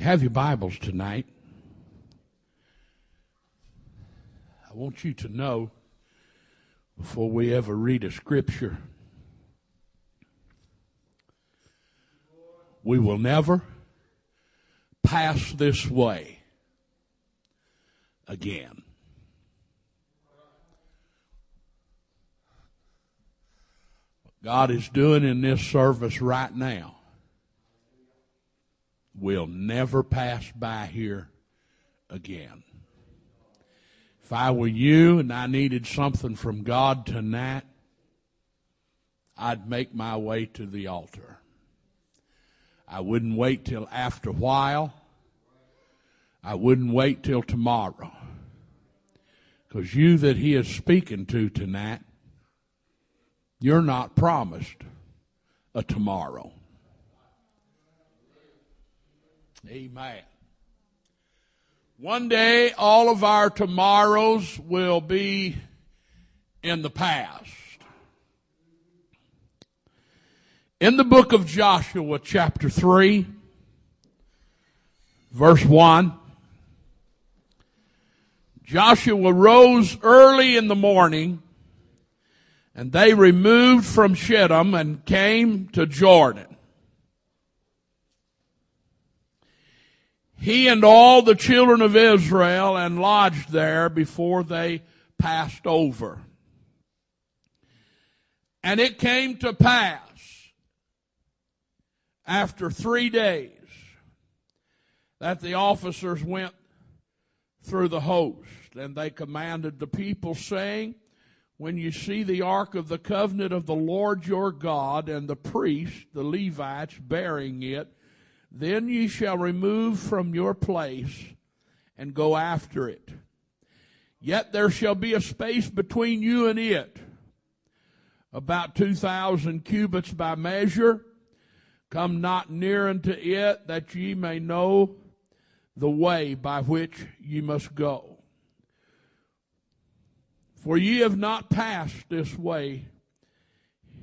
have your Bibles tonight. I want you to know before we ever read a scripture, we will never pass this way again. God is doing in this service right now will never pass by here again. If I were you and I needed something from God tonight, I'd make my way to the altar. I wouldn't wait till after a while. I wouldn't wait till tomorrow. Because you that he is speaking to tonight, you're not promised a tomorrow. Amen. One day, all of our tomorrows will be in the past. In the book of Joshua, chapter 3, verse 1, Joshua rose early in the morning, and they removed from Shittim and came to Jordan. He and all the children of Israel and lodged there before they passed over. And it came to pass after three days that the officers went through the host and they commanded the people saying, when you see the ark of the covenant of the Lord your God and the priests, the Levites, bearing it, then ye shall remove from your place and go after it. Yet there shall be a space between you and it, about two thousand cubits by measure. Come not near unto it, that ye may know the way by which ye must go. For ye have not passed this way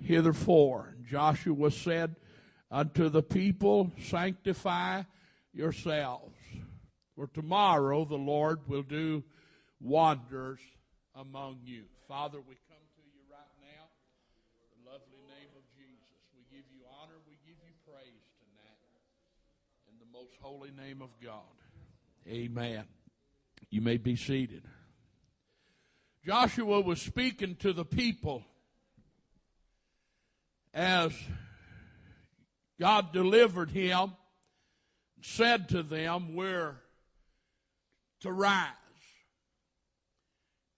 hitherfore. Joshua said, unto the people, sanctify yourselves. For tomorrow the Lord will do wonders among you. Father, we come to you right now. In the lovely name of Jesus. We give you honor, we give you praise tonight. In the most holy name of God. Amen. You may be seated. Joshua was speaking to the people as God delivered him, and said to them, We're to rise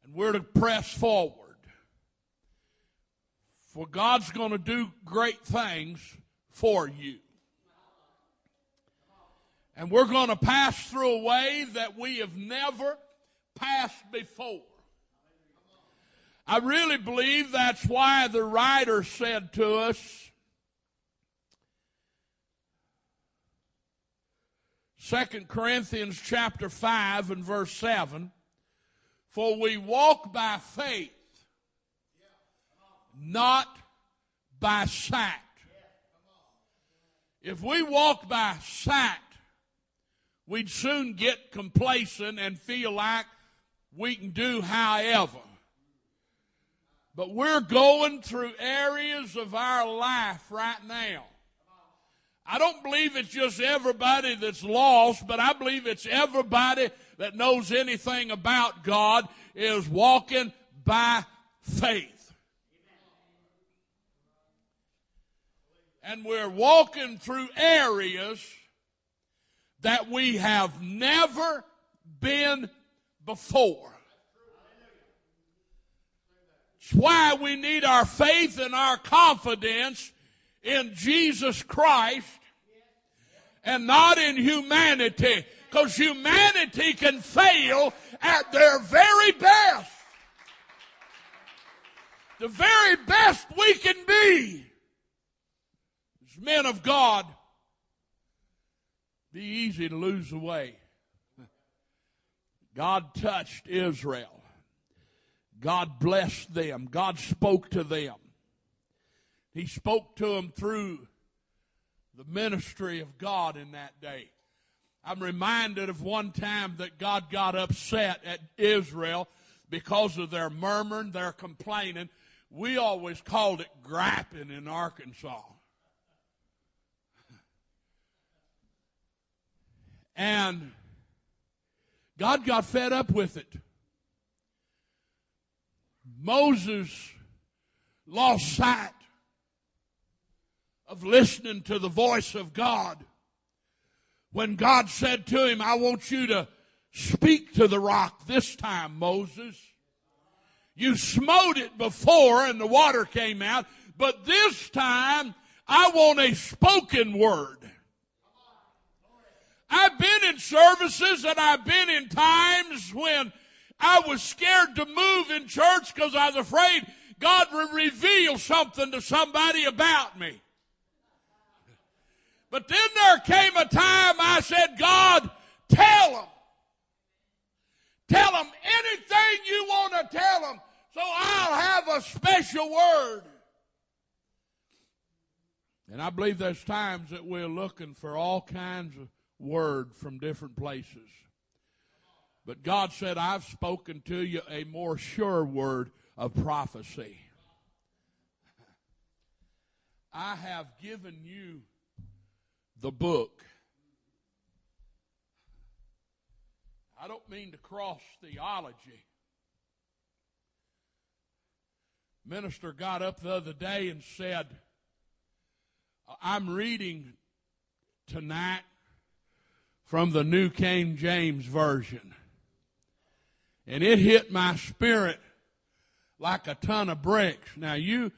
and we're to press forward. For God's going to do great things for you. And we're going to pass through a way that we have never passed before. I really believe that's why the writer said to us, Second Corinthians chapter 5 and verse 7. For we walk by faith, not by sight. If we walk by sight, we'd soon get complacent and feel like we can do however. But we're going through areas of our life right now I don't believe it's just everybody that's lost, but I believe it's everybody that knows anything about God is walking by faith. And we're walking through areas that we have never been before. It's why we need our faith and our confidence in Jesus Christ and not in humanity. Because humanity can fail at their very best. The very best we can be as men of God. Be easy to lose the way. God touched Israel. God blessed them. God spoke to them. He spoke to them through the ministry of God in that day. I'm reminded of one time that God got upset at Israel because of their murmuring, their complaining. We always called it griping in Arkansas. And God got fed up with it. Moses lost sight of listening to the voice of God. When God said to him, I want you to speak to the rock this time, Moses. You smote it before and the water came out, but this time I want a spoken word. I've been in services and I've been in times when I was scared to move in church because I was afraid God would reveal something to somebody about me. But then there came a time I said, God, tell them. Tell them anything you want to tell them so I'll have a special word. And I believe there's times that we're looking for all kinds of word from different places. But God said, I've spoken to you a more sure word of prophecy. I have given you the book. I don't mean to cross theology. Minister got up the other day and said, I'm reading tonight from the New King James Version. And it hit my spirit like a ton of bricks. Now you,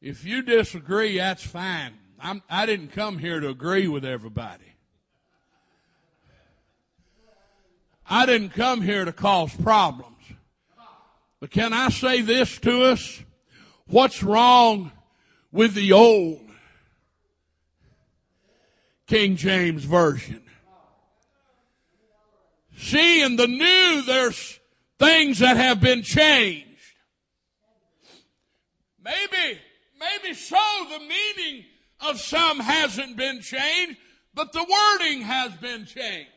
if you disagree, that's fine. I'm, I did not come here to agree with everybody. I didn't come here to cause problems. But can I say this to us? What's wrong with the old King James Version? See, in the new, there's things that have been changed. Maybe, maybe so the meaning of some hasn't been changed, but the wording has been changed.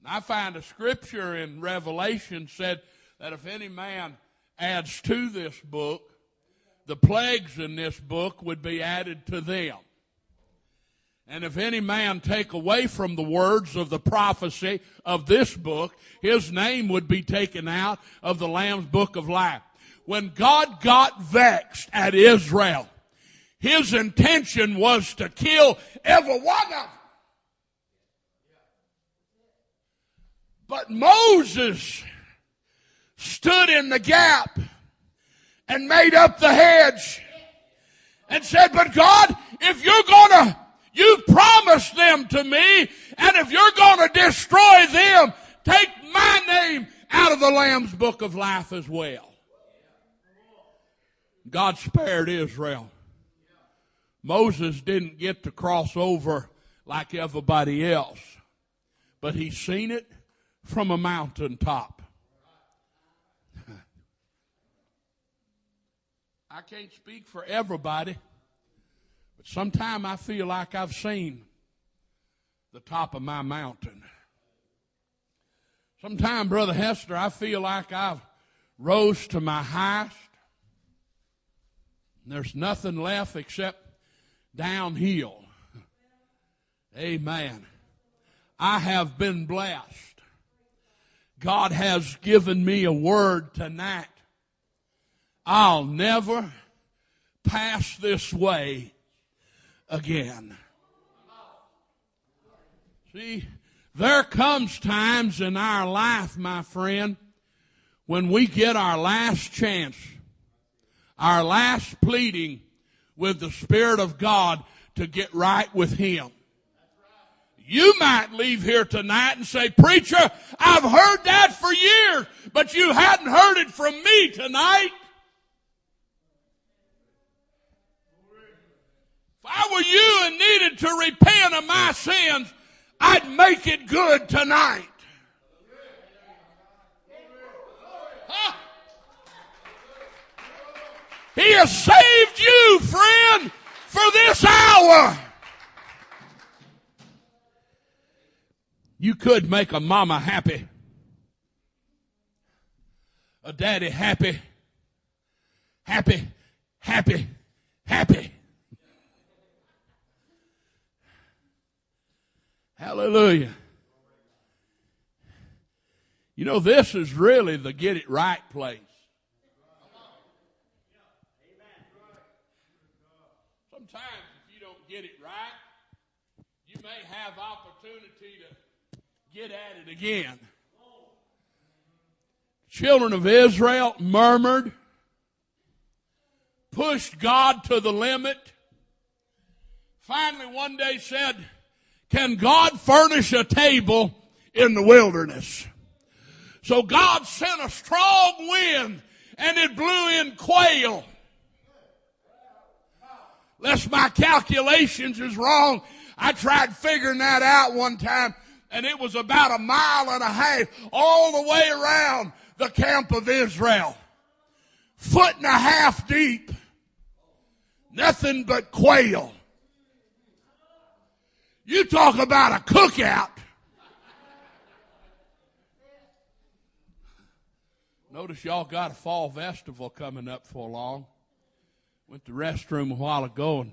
And I find a scripture in Revelation said that if any man adds to this book, the plagues in this book would be added to them. And if any man take away from the words of the prophecy of this book, his name would be taken out of the Lamb's book of life. When God got vexed at Israel, his intention was to kill every one of them. But Moses stood in the gap and made up the hedge and said, but God, if you're gonna, you promised them to me, and if you're gonna destroy them, take my name out of the Lamb's book of life as well. God spared Israel. Moses didn't get to cross over like everybody else, but he seen it from a mountaintop. I can't speak for everybody, but sometimes I feel like I've seen the top of my mountain. Sometimes, Brother Hester, I feel like I've rose to my highest. There's nothing left except downhill. Amen. I have been blessed. God has given me a word tonight. I'll never pass this way again. See, there comes times in our life, my friend, when we get our last chance, our last pleading with the Spirit of God to get right with Him. You might leave here tonight and say, preacher, I've heard that for years, but you hadn't heard it from me tonight. If I were you and needed to repent of my sins, I'd make it good tonight. He has saved you, friend, for this hour. You could make a mama happy, a daddy happy, happy, happy, happy. Hallelujah. You know, this is really the get it right place. Sometimes, if you don't get it right, you may have opportunity to get at it again. Children of Israel murmured, pushed God to the limit. Finally, one day said, Can God furnish a table in the wilderness? So God sent a strong wind and it blew in quail. Lest my calculations is wrong, I tried figuring that out one time and it was about a mile and a half all the way around the camp of Israel. Foot and a half deep. Nothing but quail. You talk about a cookout. Notice y'all got a fall festival coming up for long. Went to the restroom a while ago and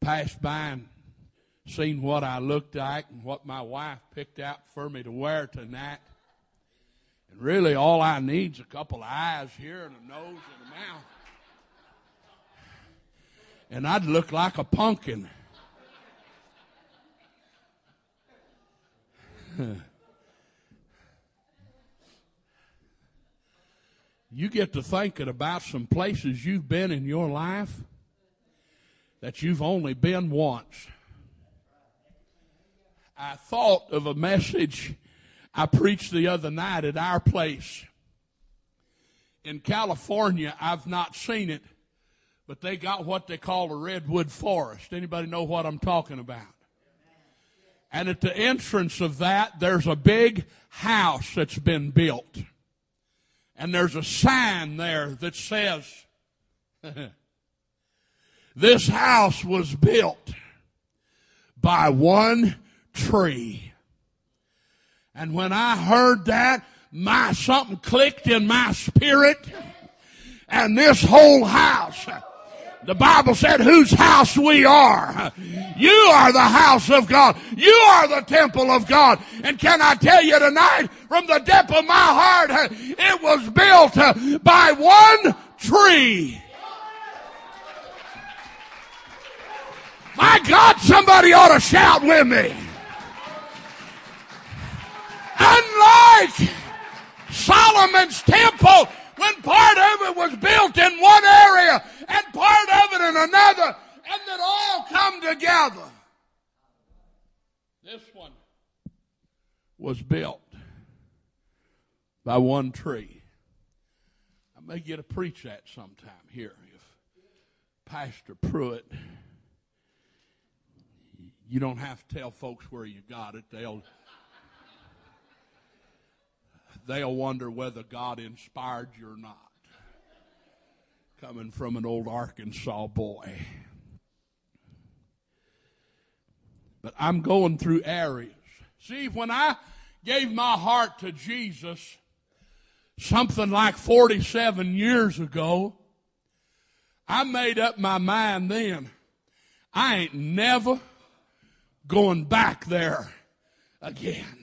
passed by and seen what I looked like and what my wife picked out for me to wear tonight. And really all I need's a couple of eyes here and a nose and a mouth. And I'd look like a pumpkin. you get to thinking about some places you've been in your life that you've only been once. I thought of a message I preached the other night at our place. In California, I've not seen it, but they got what they call a redwood forest. Anybody know what I'm talking about? And at the entrance of that, there's a big house that's been built. And there's a sign there that says, this house was built by one tree. And when I heard that, my something clicked in my spirit and this whole house the Bible said whose house we are. You are the house of God. You are the temple of God. And can I tell you tonight, from the depth of my heart, it was built by one tree. My God, somebody ought to shout with me. Unlike Solomon's temple, when part of it was built in one area and part of it in another, and that all come together. This one was built by one tree. I may get to preach that sometime here if Pastor Pruitt. You don't have to tell folks where you got it. They'll they'll wonder whether God inspired you or not. Coming from an old Arkansas boy. But I'm going through areas. See, when I gave my heart to Jesus something like 47 years ago, I made up my mind then. I ain't never going back there again.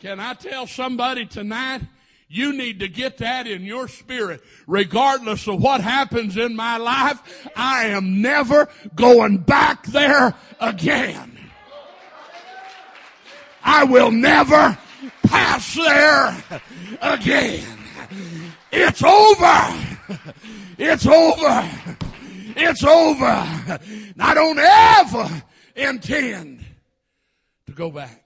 Can I tell somebody tonight? You need to get that in your spirit. Regardless of what happens in my life, I am never going back there again. I will never pass there again. It's over. It's over. It's over. I don't ever intend to go back.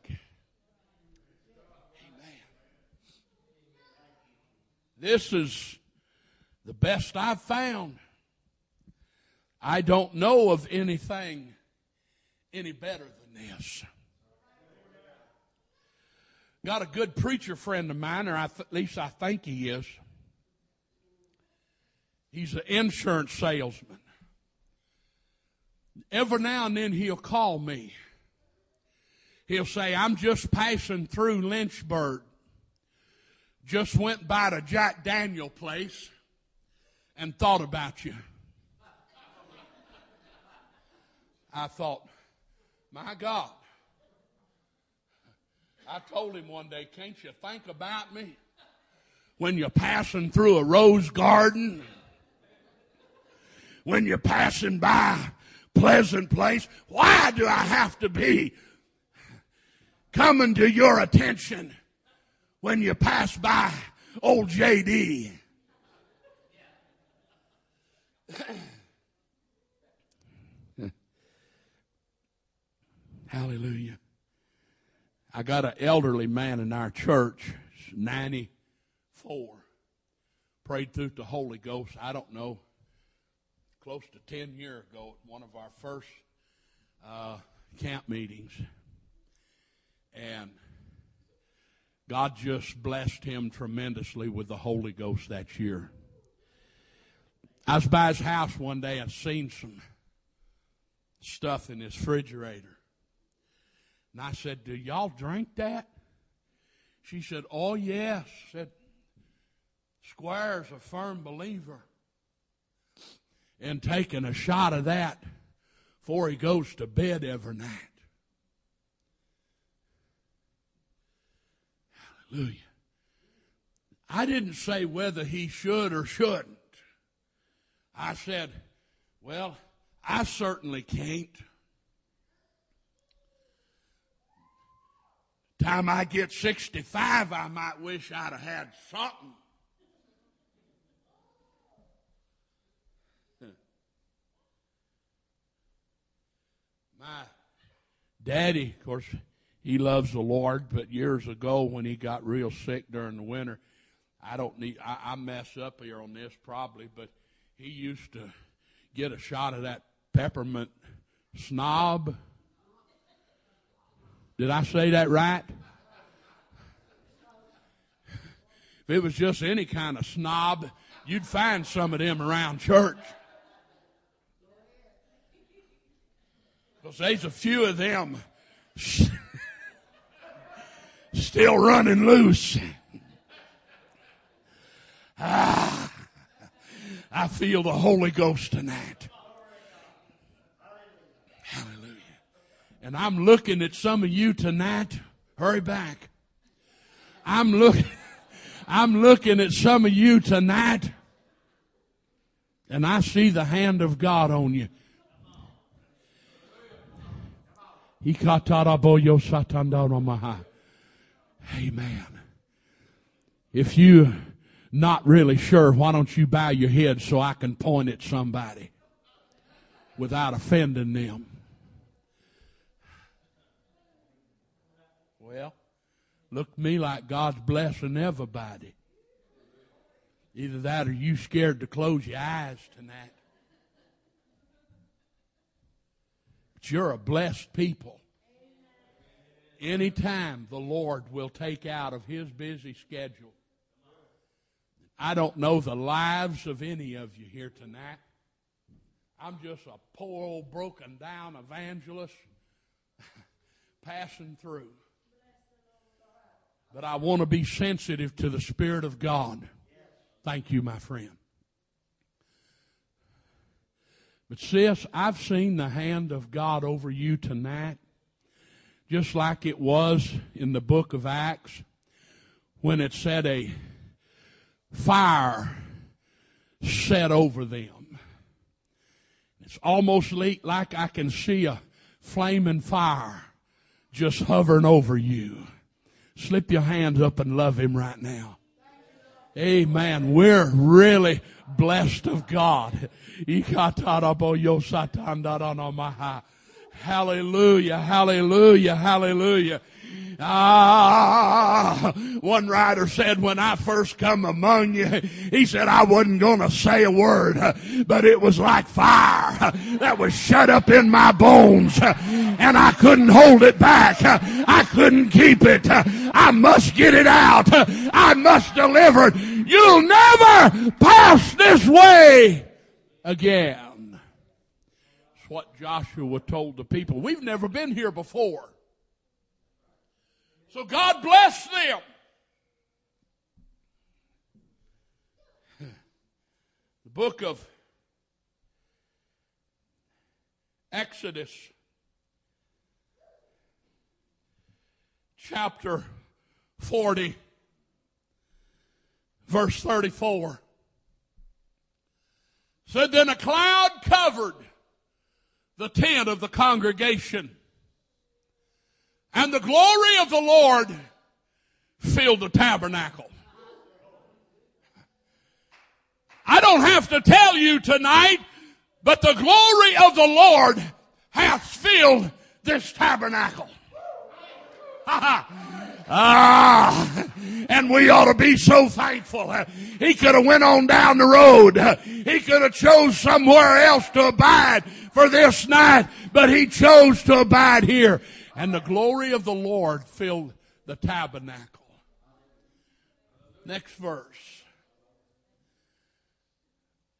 This is the best I've found. I don't know of anything any better than this. Got a good preacher friend of mine, or th- at least I think he is. He's an insurance salesman. Every now and then he'll call me He'll say, I'm just passing through Lynchburg. Just went by the Jack Daniel place and thought about you. I thought, my God. I told him one day, can't you think about me when you're passing through a rose garden? When you're passing by pleasant place? Why do I have to be coming to your attention when you pass by old JD? Hallelujah. I got an elderly man in our church, 94. Prayed through the Holy Ghost, I don't know, close to 10 years ago at one of our first uh, camp meetings. And God just blessed him tremendously with the Holy Ghost that year. I was by his house one day and seen some stuff in his refrigerator. And I said, Do y'all drink that? She said, Oh, yes. said, Squire's a firm believer in taking a shot of that before he goes to bed every night. Hallelujah. I didn't say whether he should or shouldn't. I said, Well, I certainly can't. Time I get 65, I might wish I'd have had something. My daddy, of course, he loves the Lord, but years ago when he got real sick during the winter, I don't need, I, I mess up here on this probably, but he used to get a shot of that peppermint snob did I say that right? If it was just any kind of snob, you'd find some of them around church. Because there's a few of them still running loose. Ah, I feel the Holy Ghost tonight. Hallelujah. And I'm looking at some of you tonight. Hurry back. I'm looking, I'm looking at some of you tonight. And I see the hand of God on you. Amen. If you not really sure, why don't you bow your head so I can point at somebody without offending them? Well, look to me like God's blessing everybody. Either that or you scared to close your eyes tonight. But you're a blessed people. Anytime the Lord will take out of His busy schedule. I don't know the lives of any of you here tonight. I'm just a poor old broken down evangelist passing through. But I want to be sensitive to the Spirit of God. Thank you, my friend. But, sis, I've seen the hand of God over you tonight, just like it was in the book of Acts when it said a fire set over them. It's almost like I can see a flaming fire just hovering over you. Slip your hands up and love Him right now. Amen. We're really blessed of God. Hallelujah, hallelujah, hallelujah. Ah, one writer said, when I first come among you, he said, I wasn't going to say a word, but it was like fire that was shut up in my bones and I couldn't hold it back. I couldn't keep it. I must get it out. I must deliver it. You'll never pass this way again. What Joshua told the people. We've never been here before. So God bless them. The book of Exodus, chapter 40, verse 34. Said, Then a cloud covered the tent of the congregation, and the glory of the Lord filled the tabernacle. I don't have to tell you tonight, but the glory of the Lord hath filled this tabernacle. Ah, and we ought to be so thankful. He could have went on down the road. He could have chose somewhere else to abide for this night, but he chose to abide here. And the glory of the Lord filled the tabernacle. Next verse.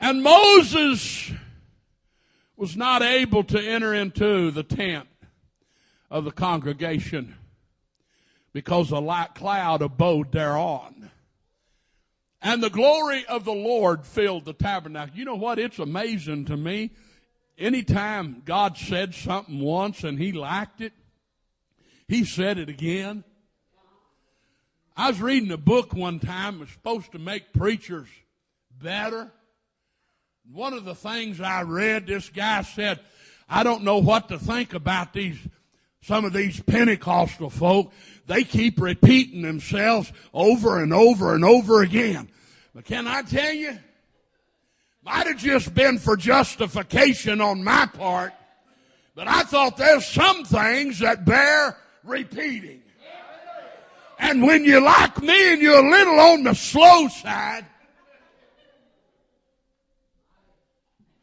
And Moses was not able to enter into the tent of the congregation because a light cloud abode thereon. And the glory of the Lord filled the tabernacle. You know what? It's amazing to me. Anytime God said something once and he liked it, he said it again. I was reading a book one time that was supposed to make preachers better. One of the things I read, this guy said, I don't know what to think about these, some of these Pentecostal folk. They keep repeating themselves over and over and over again. But can I tell you? Might have just been for justification on my part, but I thought there's some things that bear repeating. And when you're like me and you're a little on the slow side,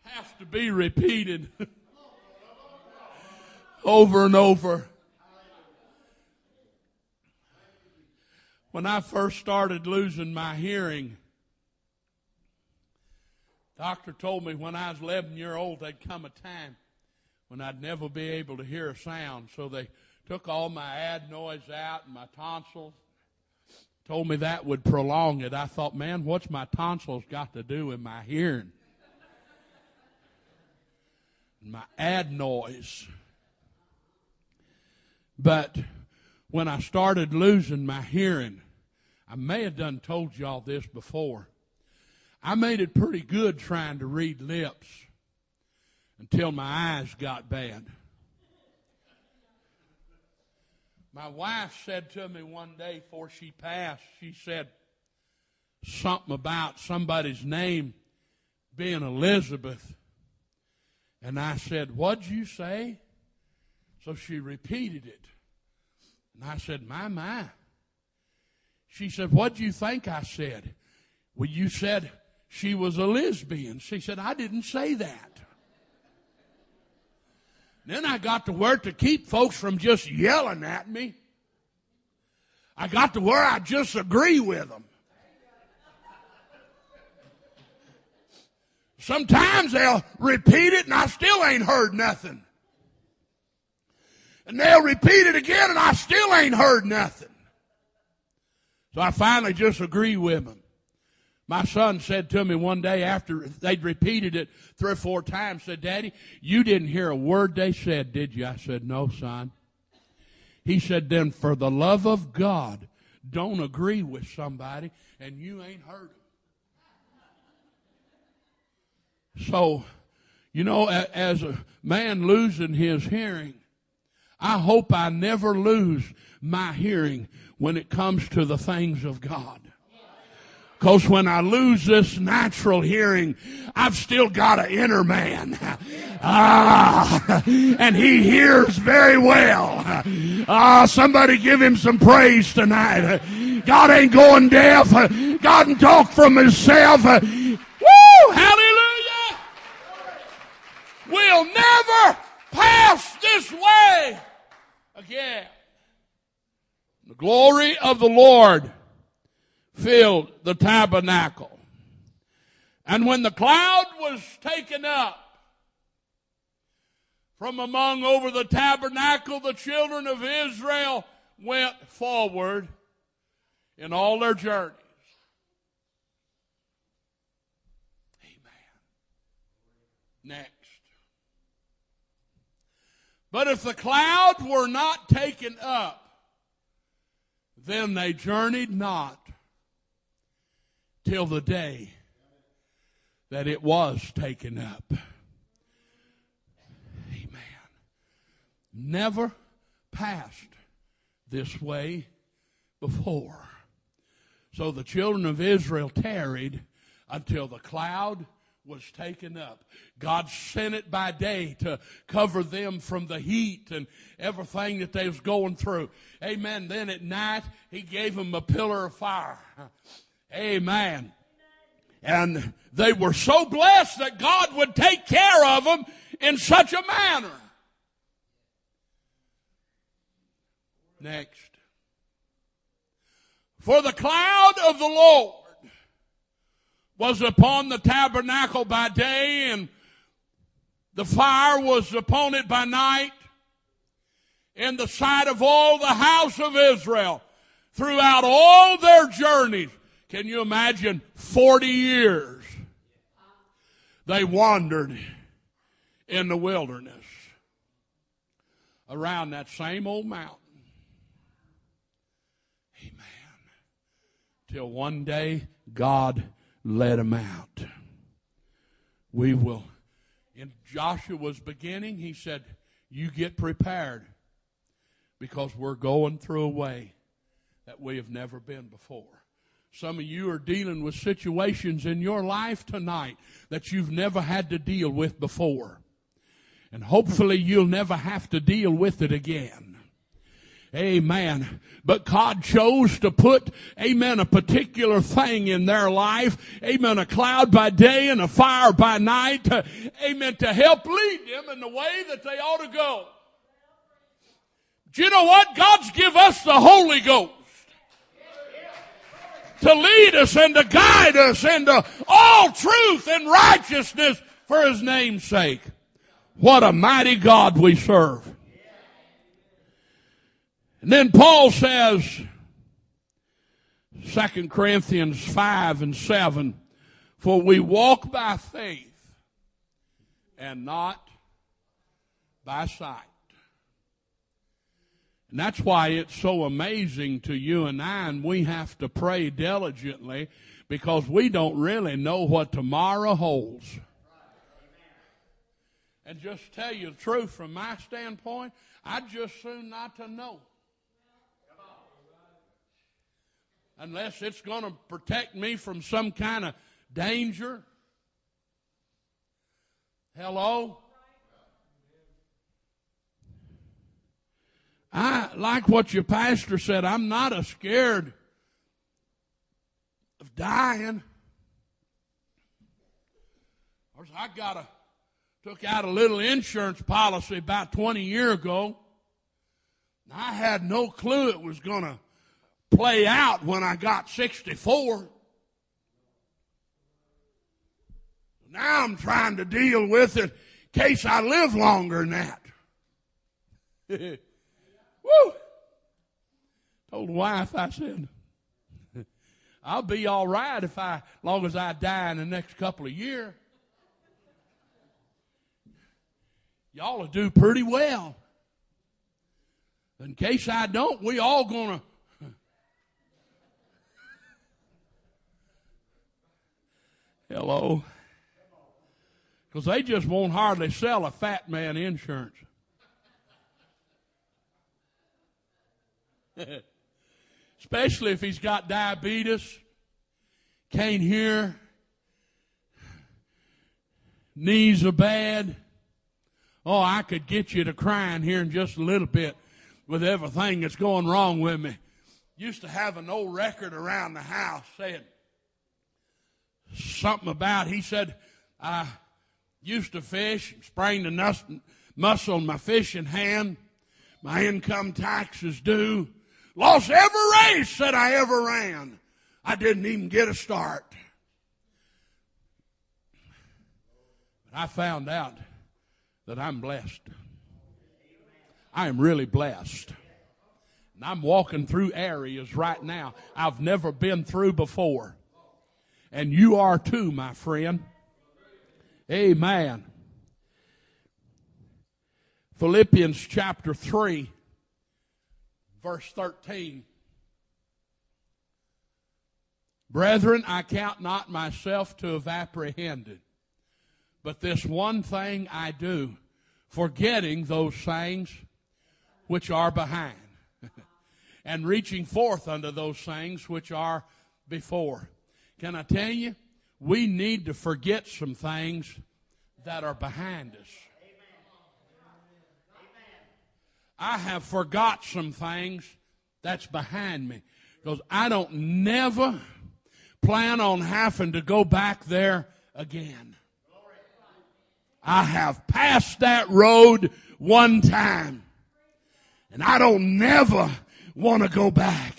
has to be repeated over and over. When I first started losing my hearing, doctor told me when I was 11 year old there'd come a time when I'd never be able to hear a sound. So they took all my adenoids out and my tonsils. Told me that would prolong it. I thought, man, what's my tonsils got to do with my hearing? my adenoids. But when I started losing my hearing, I may have done told y'all this before. I made it pretty good trying to read lips until my eyes got bad. My wife said to me one day before she passed, she said something about somebody's name being Elizabeth. And I said, What'd you say? So she repeated it. And I said, My, my. She said, What'd you think I said? Well, you said she was a lesbian. She said, I didn't say that. Then I got to where to keep folks from just yelling at me. I got to where I just agree with them. Sometimes they'll repeat it and I still ain't heard nothing. And they'll repeat it again and I still ain't heard nothing. So I finally just agree with them. My son said to me one day after they'd repeated it three or four times, said, Daddy, you didn't hear a word they said, did you? I said, No, son. He said, Then for the love of God, don't agree with somebody and you ain't heard them. So, you know, as a man losing his hearing, I hope I never lose my hearing when it comes to the things of God. Cause when I lose this natural hearing, I've still got an inner man. Ah, and he hears very well. Ah, somebody give him some praise tonight. God ain't going deaf. God can talk from himself. Woo! Hallelujah! We'll never pass this way again. The glory of the Lord filled the tabernacle. And when the cloud was taken up from among over the tabernacle, the children of Israel went forward in all their journeys. Amen. Next. But if the cloud were not taken up, then they journeyed not till the day that it was taken up. Amen. Never passed this way before. So the children of Israel tarried until the cloud was taken up. God sent it by day to cover them from the heat and everything that they was going through. Amen. Then at night, He gave them a pillar of fire. Amen. And they were so blessed that God would take care of them in such a manner. Next. For the cloud of the Lord was upon the tabernacle by day and the fire was upon it by night in the sight of all the house of Israel throughout all their journeys. Can you imagine 40 years they wandered in the wilderness around that same old mountain? Amen. Till one day God let them out. We will. In Joshua's beginning, he said, You get prepared because we're going through a way that we have never been before. Some of you are dealing with situations in your life tonight that you've never had to deal with before. And hopefully you'll never have to deal with it again. Amen. But God chose to put, amen, a particular thing in their life. Amen. A cloud by day and a fire by night. To, amen. To help lead them in the way that they ought to go. Do you know what? God's give us the Holy Ghost. To lead us and to guide us into all truth and righteousness for His name's sake. What a mighty God we serve. And then Paul says, 2 Corinthians 5 and 7, for we walk by faith and not by sight. And that's why it's so amazing to you and I, and we have to pray diligently because we don't really know what tomorrow holds. And just tell you the truth from my standpoint, I'd just soon not to know. unless it's going to protect me from some kind of danger. Hello? I like what your pastor said. I'm not a scared of dying. I got a took out a little insurance policy about 20 years ago. I had no clue it was going to play out when I got 64. Now I'm trying to deal with it in case I live longer than that. Woo! Told the wife, I said, I'll be all right if I, long as I die in the next couple of years. Y'all will do pretty well. In case I don't, we all gonna Hello. Because they just won't hardly sell a fat man insurance. Especially if he's got diabetes, can't hear, knees are bad. Oh, I could get you to crying here in just a little bit with everything that's going wrong with me. Used to have an old record around the house saying, something about, he said, I used to fish, sprained a muscle in my fishing hand. My income tax is due. Lost every race that I ever ran. I didn't even get a start. But I found out that I'm blessed. I am really blessed. And I'm walking through areas right now I've never been through before. And you are too, my friend. Amen. Philippians chapter 3, verse 13. Brethren, I count not myself to have apprehended, but this one thing I do, forgetting those things which are behind, and reaching forth unto those things which are before. Can I tell you? We need to forget some things that are behind us. I have forgot some things that's behind me because I don't never plan on having to go back there again. I have passed that road one time and I don't never want to go back.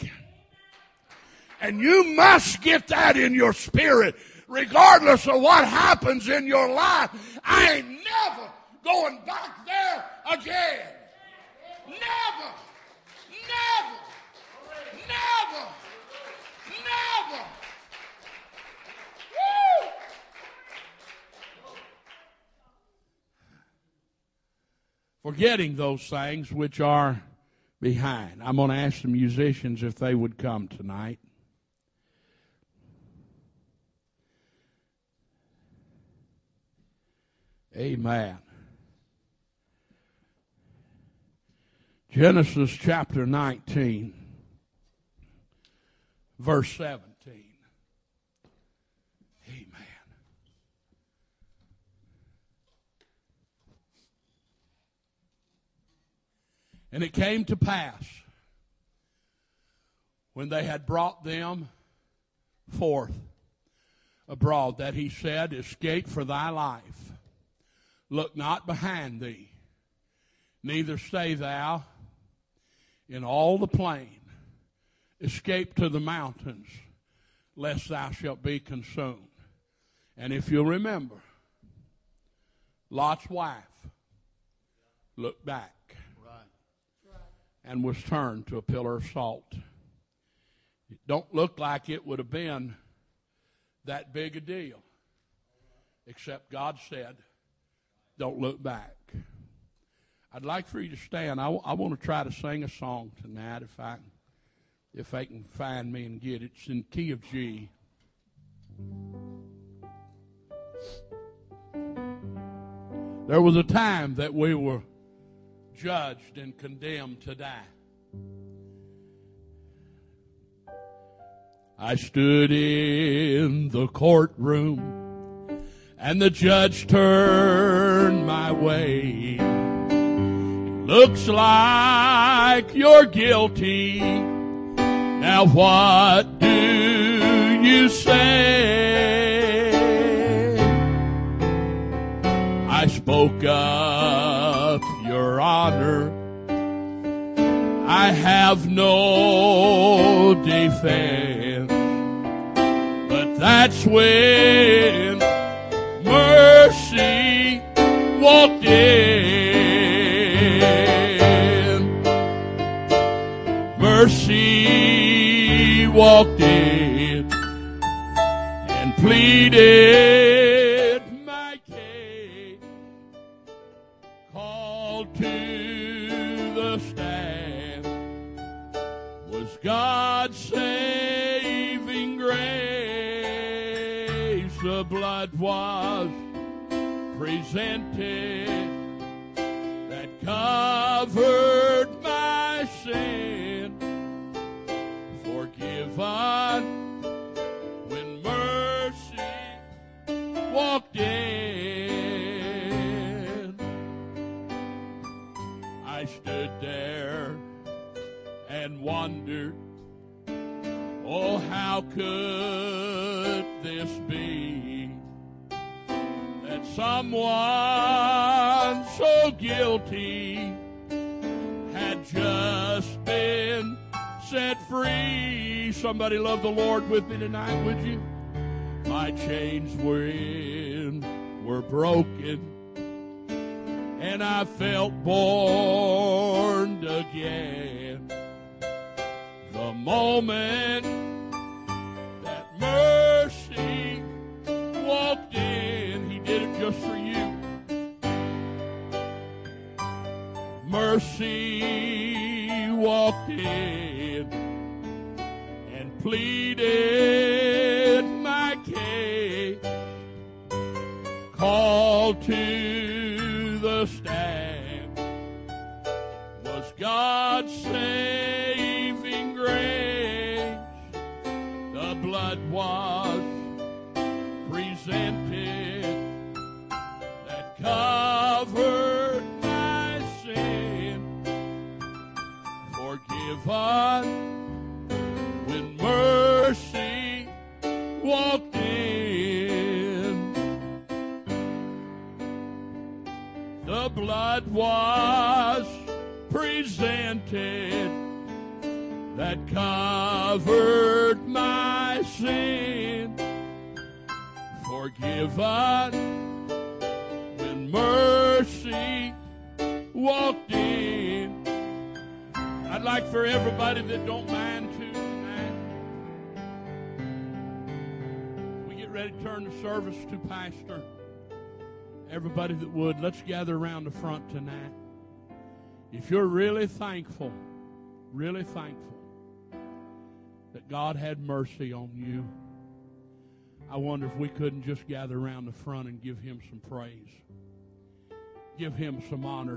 And you must get that in your spirit regardless of what happens in your life. I ain't never going back there again. Never. Never. Never. Never. Woo! Forgetting those things which are behind. I'm going to ask the musicians if they would come tonight. Amen. Genesis chapter 19, verse 17. Amen. And it came to pass when they had brought them forth abroad that he said, Escape for thy life. Look not behind thee, neither stay thou in all the plain. Escape to the mountains, lest thou shalt be consumed. And if you'll remember, Lot's wife looked back and was turned to a pillar of salt. It don't look like it would have been that big a deal, except God said, don't look back. I'd like for you to stand. I, w- I want to try to sing a song tonight if I if they can find me and get it. It's in key of G. There was a time that we were judged and condemned to die. I stood in the courtroom and the judge turned my way. Looks like you're guilty. Now what do you say? I spoke up, Your Honor. I have no defense. But that's when mercy walked in. Mercy walked in and pleaded my case. Called to the stand was God's saving grace. The blood was presented that covered stood there and wondered, oh, how could this be? That someone so guilty had just been set free. Somebody love the Lord with me tonight, would you? My chains were in, were broken, and I felt born again. The moment that mercy walked in, He did it just for you. Mercy walked in and pleaded blood was presented that covered my sin. Forgive us when mercy walked in. The blood was presented that covered my sin. Forgive us when mercy walked in. I'd like for everybody that don't mind to tonight. We get ready to turn the service to Pastor. Everybody that would, let's gather around the front tonight. If you're really thankful, really thankful that God had mercy on you, I wonder if we couldn't just gather around the front and give Him some praise, give Him some honor.